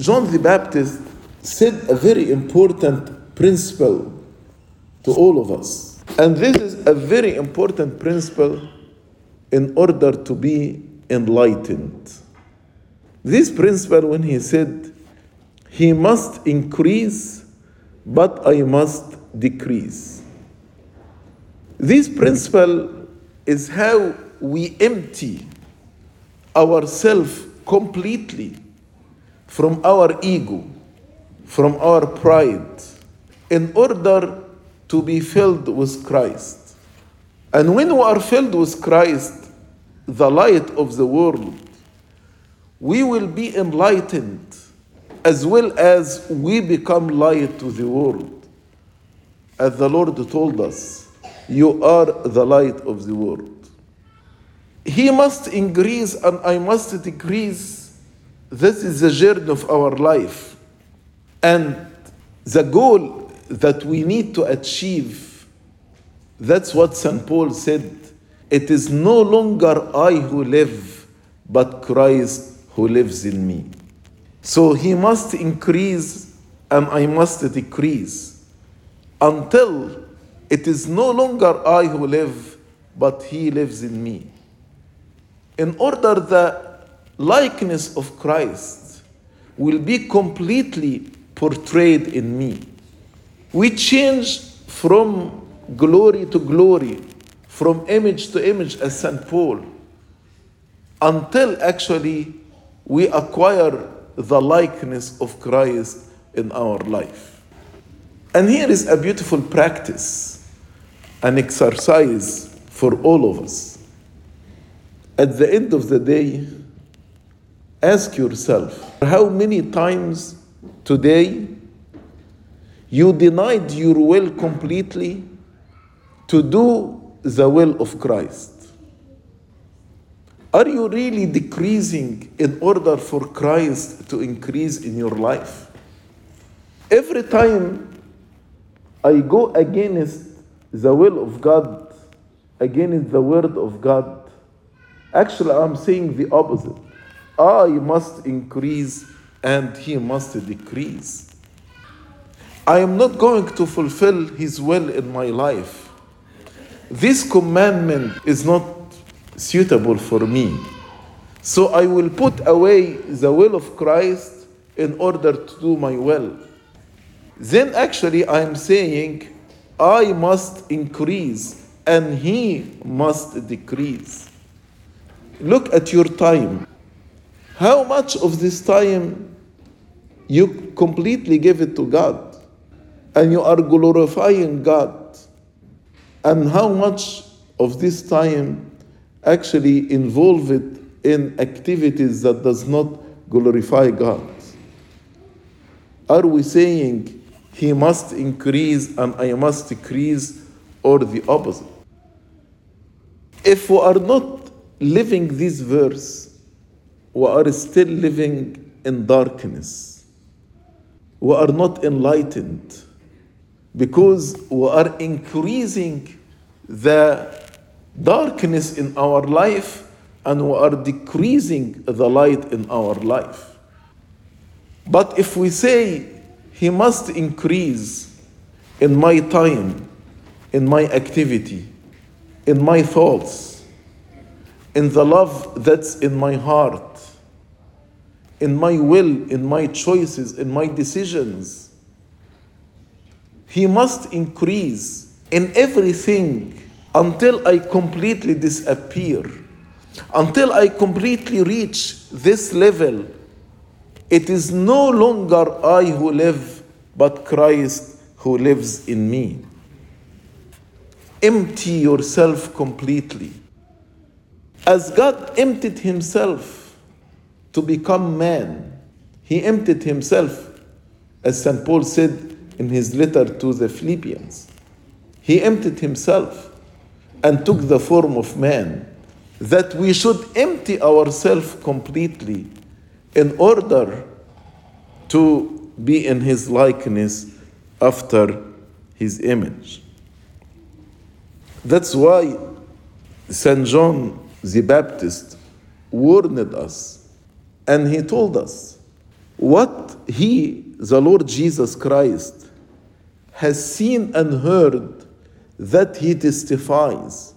John the Baptist said a very important principle to all of us. And this is a very important principle in order to be enlightened. This principle, when he said, He must increase, but I must decrease. This principle is how we empty ourselves completely from our ego, from our pride, in order to be filled with Christ. And when we are filled with Christ, the light of the world, we will be enlightened as well as we become light to the world. As the Lord told us, you are the light of the world. He must increase and I must decrease. This is the journey of our life. And the goal that we need to achieve, that's what St. Paul said. It is no longer I who live, but Christ who lives in me. So he must increase and I must decrease until it is no longer I who live, but he lives in me. In order the likeness of Christ will be completely portrayed in me. We change from glory to glory, from image to image, as St. Paul, until actually we acquire the likeness of Christ in our life. And here is a beautiful practice, an exercise for all of us. At the end of the day, ask yourself how many times today you denied your will completely to do the will of Christ? Are you really decreasing in order for Christ to increase in your life? Every time I go against the will of God, against the word of God, actually I'm saying the opposite. Ah, I must increase and he must decrease. I am not going to fulfill his will in my life. This commandment is not suitable for me. So I will put away the will of Christ in order to do my will. Then actually I am saying, I must increase and he must decrease. Look at your time. How much of this time you completely give it to God and you are glorifying God? And how much of this time actually involve it in activities that does not glorify God? Are we saying he must increase and I must decrease or the opposite? If we are not living this verse, we are still living in darkness. We are not enlightened because we are increasing the darkness in our life and we are decreasing the light in our life. But if we say he must increase in my time, in my activity, in my thoughts, in the love that's in my heart, in my will, in my choices, in my decisions. He must increase in everything until I completely disappear, until I completely reach this level. It is no longer I who live, but Christ who lives in me. Empty yourself completely. As God emptied himself to become man, he emptied himself, as St. Paul said in his letter to the Philippians. He emptied himself and took the form of man, that we should empty ourselves completely in order to be in his likeness after his image. That's why St. John the Baptist warned us and he told us what he, the Lord Jesus Christ, has seen and heard that he testifies,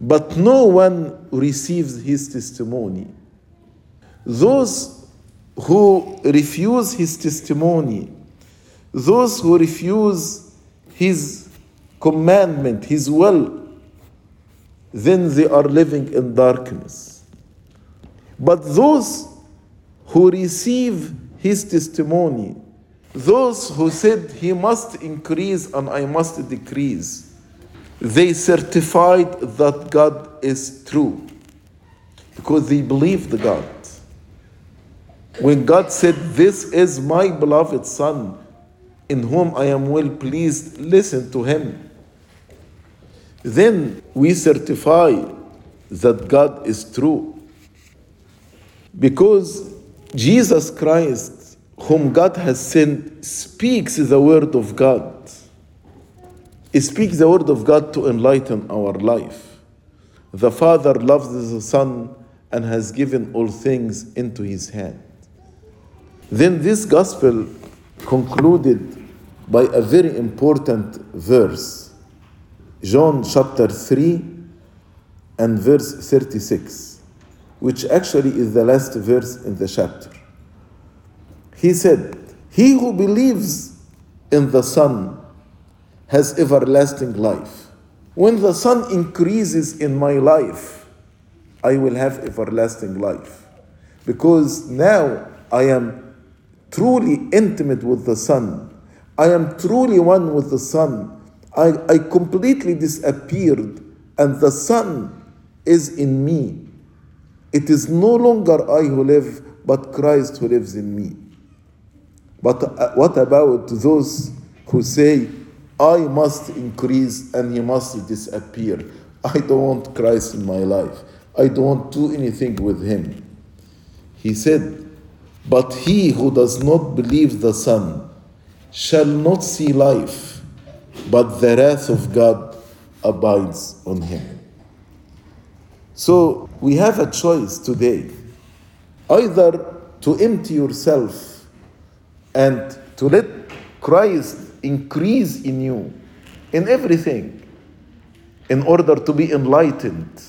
but no one receives his testimony. Those who refuse his testimony, those who refuse his commandment, his will, then they are living in darkness. But those who receive his testimony, those who said he must increase and I must decrease, they certified that God is true because they believed God. When God said, This is my beloved Son, in whom I am well pleased, listen to him. Then we certify that God is true. Because Jesus Christ, whom God has sent, speaks the word of God. He speaks the word of God to enlighten our life. The Father loves the Son and has given all things into his hand. Then this gospel concluded by a very important verse. John chapter 3 and verse 36, which actually is the last verse in the chapter. He said, He who believes in the Son has everlasting life. When the Son increases in my life, I will have everlasting life. Because now I am truly intimate with the Son. I am truly one with the Son. I, I completely disappeared, and the Son is in me. It is no longer I who live, but Christ who lives in me. But uh, what about those who say, I must increase and he must disappear? I don't want Christ in my life. I don't want to do anything with him. He said, But he who does not believe the Son shall not see life, but the wrath of God abides on him. So we have a choice today either to empty yourself and to let Christ increase in you in everything in order to be enlightened.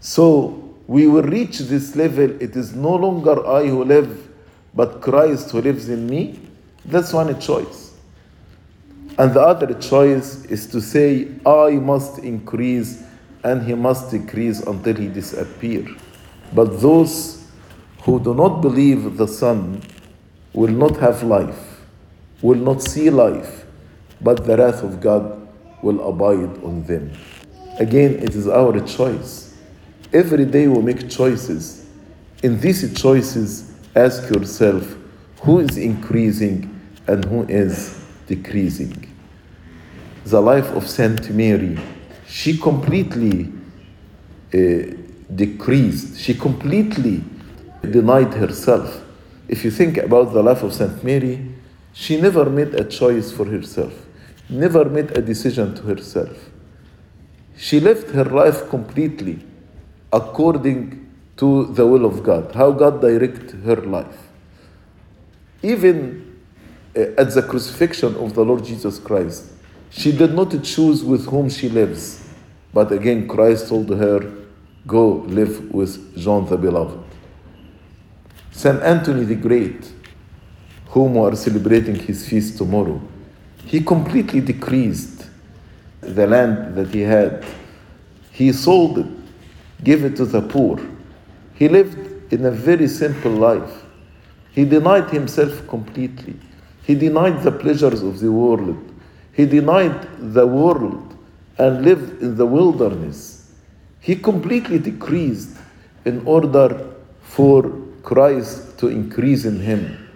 So we will reach this level. It is no longer I who live, but Christ who lives in me. That's one choice. And the other choice is to say, I must increase and he must decrease until he disappear. But those who do not believe the Son will not have life, will not see life, but the wrath of God will abide on them. Again, it is our choice. Every day we make choices. In these choices, ask yourself who is increasing and who is decreasing. The life of Saint Mary, she completely uh, decreased, she completely denied herself. If you think about the life of Saint Mary, she never made a choice for herself, never made a decision to herself. She lived her life completely according to the will of God, how God directed her life. Even uh, at the crucifixion of the Lord Jesus Christ, she did not choose with whom she lives, but again, Christ told her, Go live with John the Beloved. Saint Anthony the Great, whom we are celebrating his feast tomorrow, he completely decreased the land that he had. He sold it, gave it to the poor. He lived in a very simple life. He denied himself completely. He denied the pleasures of the world. He denied the world and lived in the wilderness. He completely decreased in order for Christ to increase in him.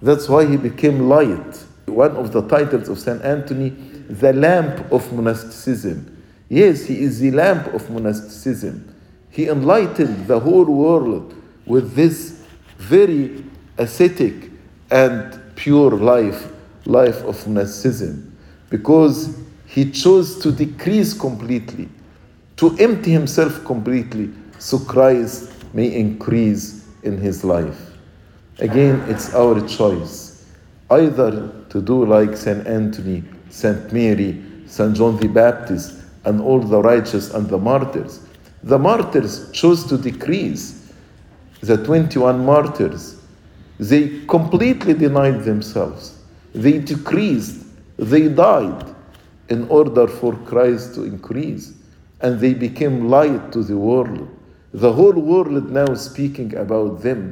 That's why he became light. One of the titles of St. Anthony, the lamp of monasticism. Yes, he is the lamp of monasticism. He enlightened the whole world with this very ascetic and pure life, life of monasticism, because he chose to decrease completely, to empty himself completely, so Christ may increase in his life. Again, it's our choice either to do like St. Anthony, St. Mary, St. John the Baptist, and all the righteous and the martyrs. The martyrs chose to decrease. The 21 martyrs, they completely denied themselves. They decreased. They died in order for Christ to increase. And they became light to the world. The whole world now speaking about them.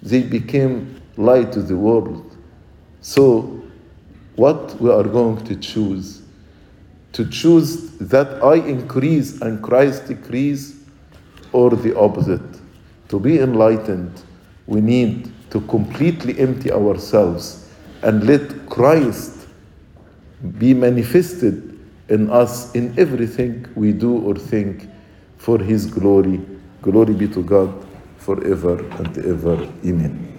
They became light to the world. So, what we are going to choose? To choose that I increase and Christ decrease, or the opposite? To be enlightened, we need to completely empty ourselves and let Christ be manifested in us in everything we do or think for His glory. Glory be to God forever and ever. Amen.